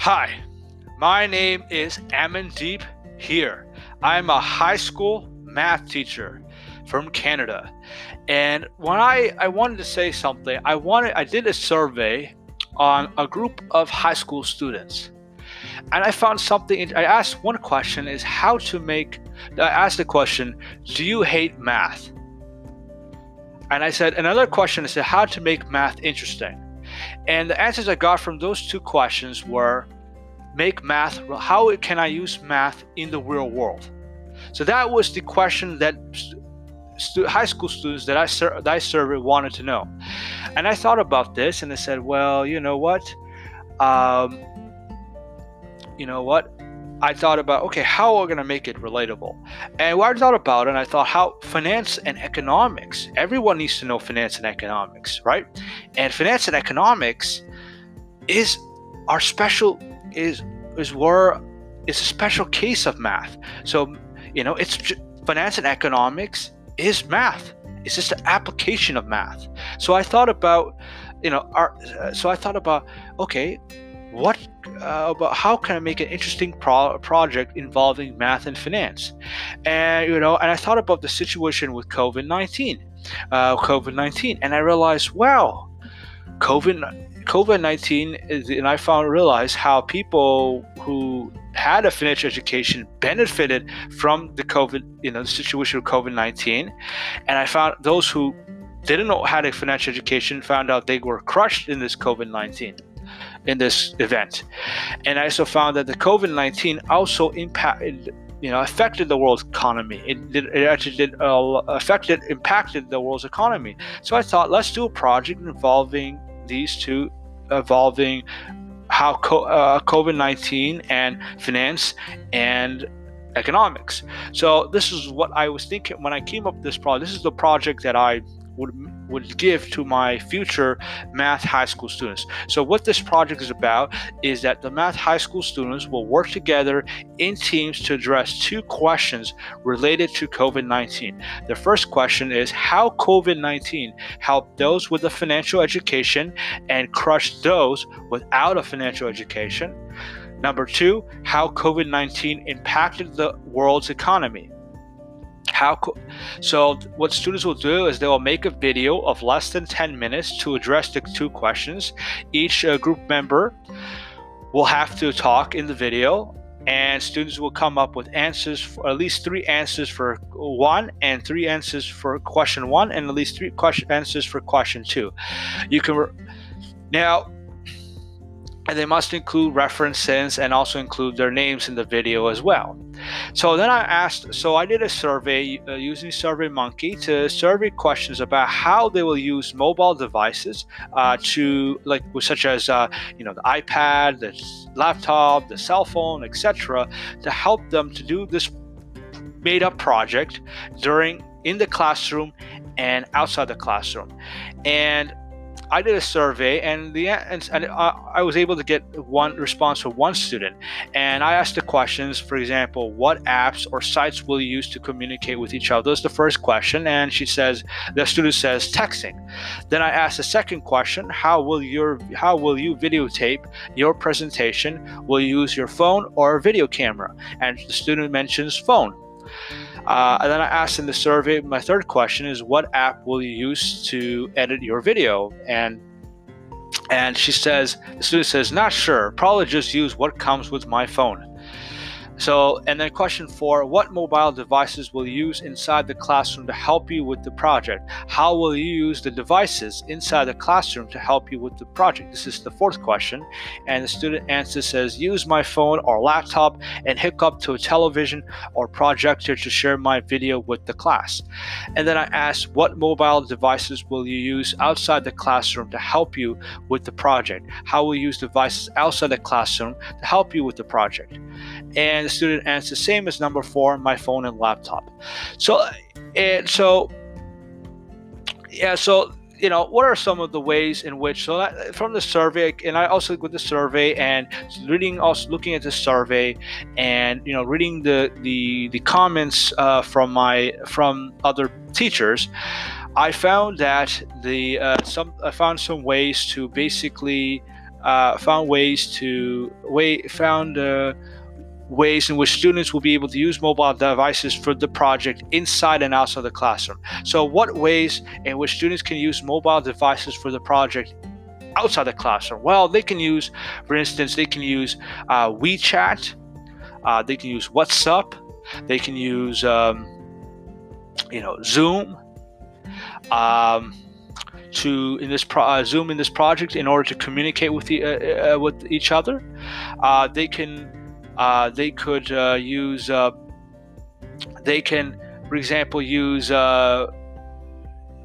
Hi, my name is Amandeep here. I'm a high school math teacher from Canada. And when I, I wanted to say something, I wanted I did a survey on a group of high school students. And I found something I asked one question is how to make I asked the question, do you hate math? And I said another question is how to make math interesting. And the answers I got from those two questions were make math, how can I use math in the real world? So that was the question that high school students that I, sur- that I surveyed wanted to know. And I thought about this and I said, well, you know what? Um, you know what? I thought about okay, how are we gonna make it relatable? And what I thought about it, and I thought how finance and economics. Everyone needs to know finance and economics, right? And finance and economics is our special is is where it's a special case of math. So you know, it's finance and economics is math. It's just an application of math. So I thought about, you know, our, uh, so I thought about, okay, what uh, about how can I make an interesting pro- project involving math and finance? And you know, and I thought about the situation with COVID nineteen, uh, COVID nineteen, and I realized, wow, COVID COVID nineteen, and I found realized how people who had a financial education benefited from the COVID, you know, the situation with COVID nineteen, and I found those who didn't know how to financial education found out they were crushed in this COVID nineteen in this event. And I also found that the COVID 19 also impacted, you know, affected the world's economy. It, did, it actually did uh, affected, impacted the world's economy. So I thought, let's do a project involving these two, involving how uh, COVID 19 and finance and economics. So this is what I was thinking when I came up with this project. This is the project that I would would give to my future math high school students. So what this project is about is that the math high school students will work together in teams to address two questions related to COVID-19. The first question is how COVID-19 helped those with a financial education and crushed those without a financial education. Number two, how COVID 19 impacted the world's economy how co- so what students will do is they will make a video of less than 10 minutes to address the two questions each uh, group member will have to talk in the video and students will come up with answers for at least three answers for one and three answers for question one and at least three question answers for question two you can re- now and they must include references and also include their names in the video as well. So then I asked, so I did a survey uh, using SurveyMonkey to survey questions about how they will use mobile devices uh, to, like, such as, uh, you know, the iPad, the laptop, the cell phone, etc., to help them to do this made up project during in the classroom and outside the classroom. And I did a survey, and the and, and I was able to get one response from one student. And I asked the questions, for example, what apps or sites will you use to communicate with each other? That's the first question, and she says the student says texting. Then I asked the second question, how will your how will you videotape your presentation? Will you use your phone or video camera? And the student mentions phone. Uh, and then I asked in the survey, my third question is, what app will you use to edit your video? And and she says, the student says, not sure. Probably just use what comes with my phone. So, and then question four What mobile devices will you use inside the classroom to help you with the project? How will you use the devices inside the classroom to help you with the project? This is the fourth question. And the student answer says Use my phone or laptop and hook up to a television or projector to share my video with the class. And then I asked What mobile devices will you use outside the classroom to help you with the project? How will you use devices outside the classroom to help you with the project? And the student answers the same as number four, my phone and laptop. So, and so, yeah, so you know what are some of the ways in which so that, from the survey and i also with the survey and reading also looking at the survey and you know reading the the the comments uh, from my from other teachers i found that the uh, some i found some ways to basically uh, found ways to way found uh, ways in which students will be able to use mobile devices for the project inside and outside the classroom. So, what ways in which students can use mobile devices for the project outside the classroom? Well, they can use, for instance, they can use uh, WeChat, uh, they can use WhatsApp, they can use, um, you know, Zoom. Um, to in this pro- uh, Zoom in this project in order to communicate with the, uh, uh, with each other. Uh, they can uh, they could uh, use, uh, they can, for example, use, uh,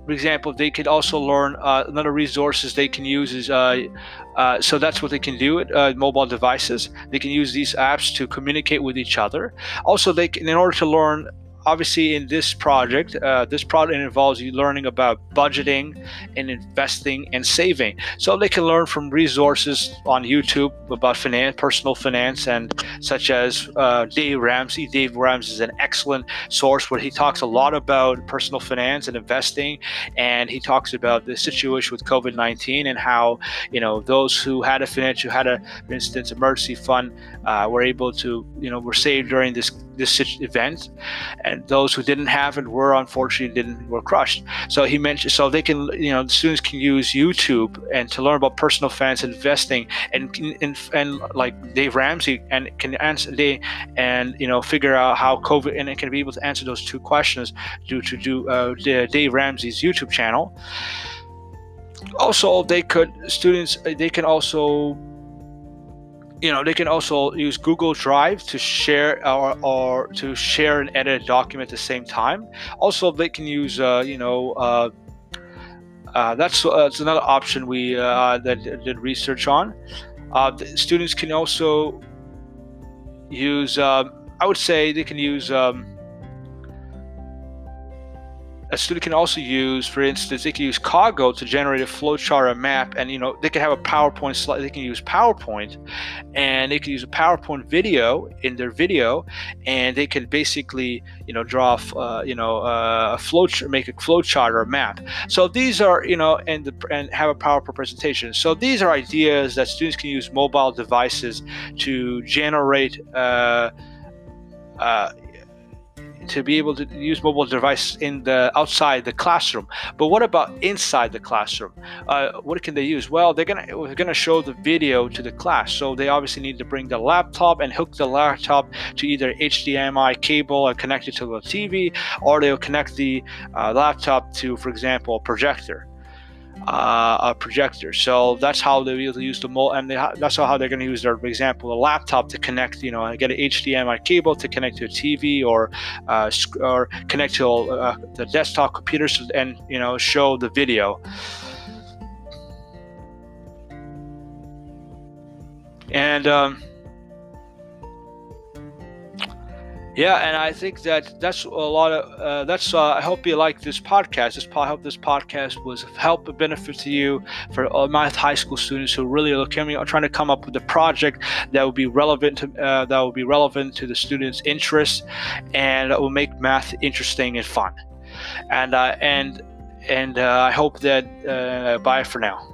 for example, they could also learn uh, another resources they can use is, so that's what they can do mobile devices. They can use these apps to communicate with each other. Also, they can, in order to learn obviously in this project uh, this project involves you learning about budgeting and investing and saving. So they can learn from resources on youtube about finance personal finance and such as uh, dave ramsey. Dave ramsey is an excellent source where he talks a lot about personal finance and investing and he talks about the situation with covid-19 and how you know those who had a financial who had a for instance emergency fund uh, were able to you know were saved during this this event. and those who didn't have it were unfortunately didn't were crushed. So he mentioned so they can you know students can use youtube and to learn about personal finance investing and and, and like dave ramsey and can answer they and you know figure out how covid and it can be able to answer those two questions due to do uh, dave ramsey's youtube channel. Also they could students they can also you know they can also use google drive to share or, or to share and edit a document at the same time. Also they can use uh, you know uh, uh, that's, uh, that's another option we uh, that did research on. Uh, students can also use um, i would say they can use um, a student can also use, for instance, they can use Cargo to generate a flowchart or map, and you know they can have a PowerPoint slide. They can use PowerPoint, and they can use a PowerPoint video in their video, and they can basically you know draw uh, you know uh, a flow make a flowchart or a map. So these are you know and the, and have a PowerPoint presentation. So these are ideas that students can use mobile devices to generate. Uh, uh, to be able to use mobile device in the outside the classroom. But what about inside the classroom? Uh, what can they use? Well, they're gonna we're gonna show the video to the class, so they obviously need to bring the laptop and hook the laptop to either HDMI cable and connect it to the TV, or they'll connect the uh, laptop to, for example, a projector uh, a projector. So that's how they'll use the mo and they ha- that's how they're going to use their, for example, a laptop to connect, you know, get an HDMI cable to connect to a TV or uh, or connect to uh, the desktop computers and you know show the video. And um, Yeah, and I think that that's a lot of uh, that's. Uh, I hope you like this podcast. This I hope this podcast was help a benefit to you for uh, math high school students who really are looking, are trying to come up with a project that will be relevant to uh, that will be relevant to the students' interests, and will make math interesting and fun. And uh, and and uh, I hope that bye for now.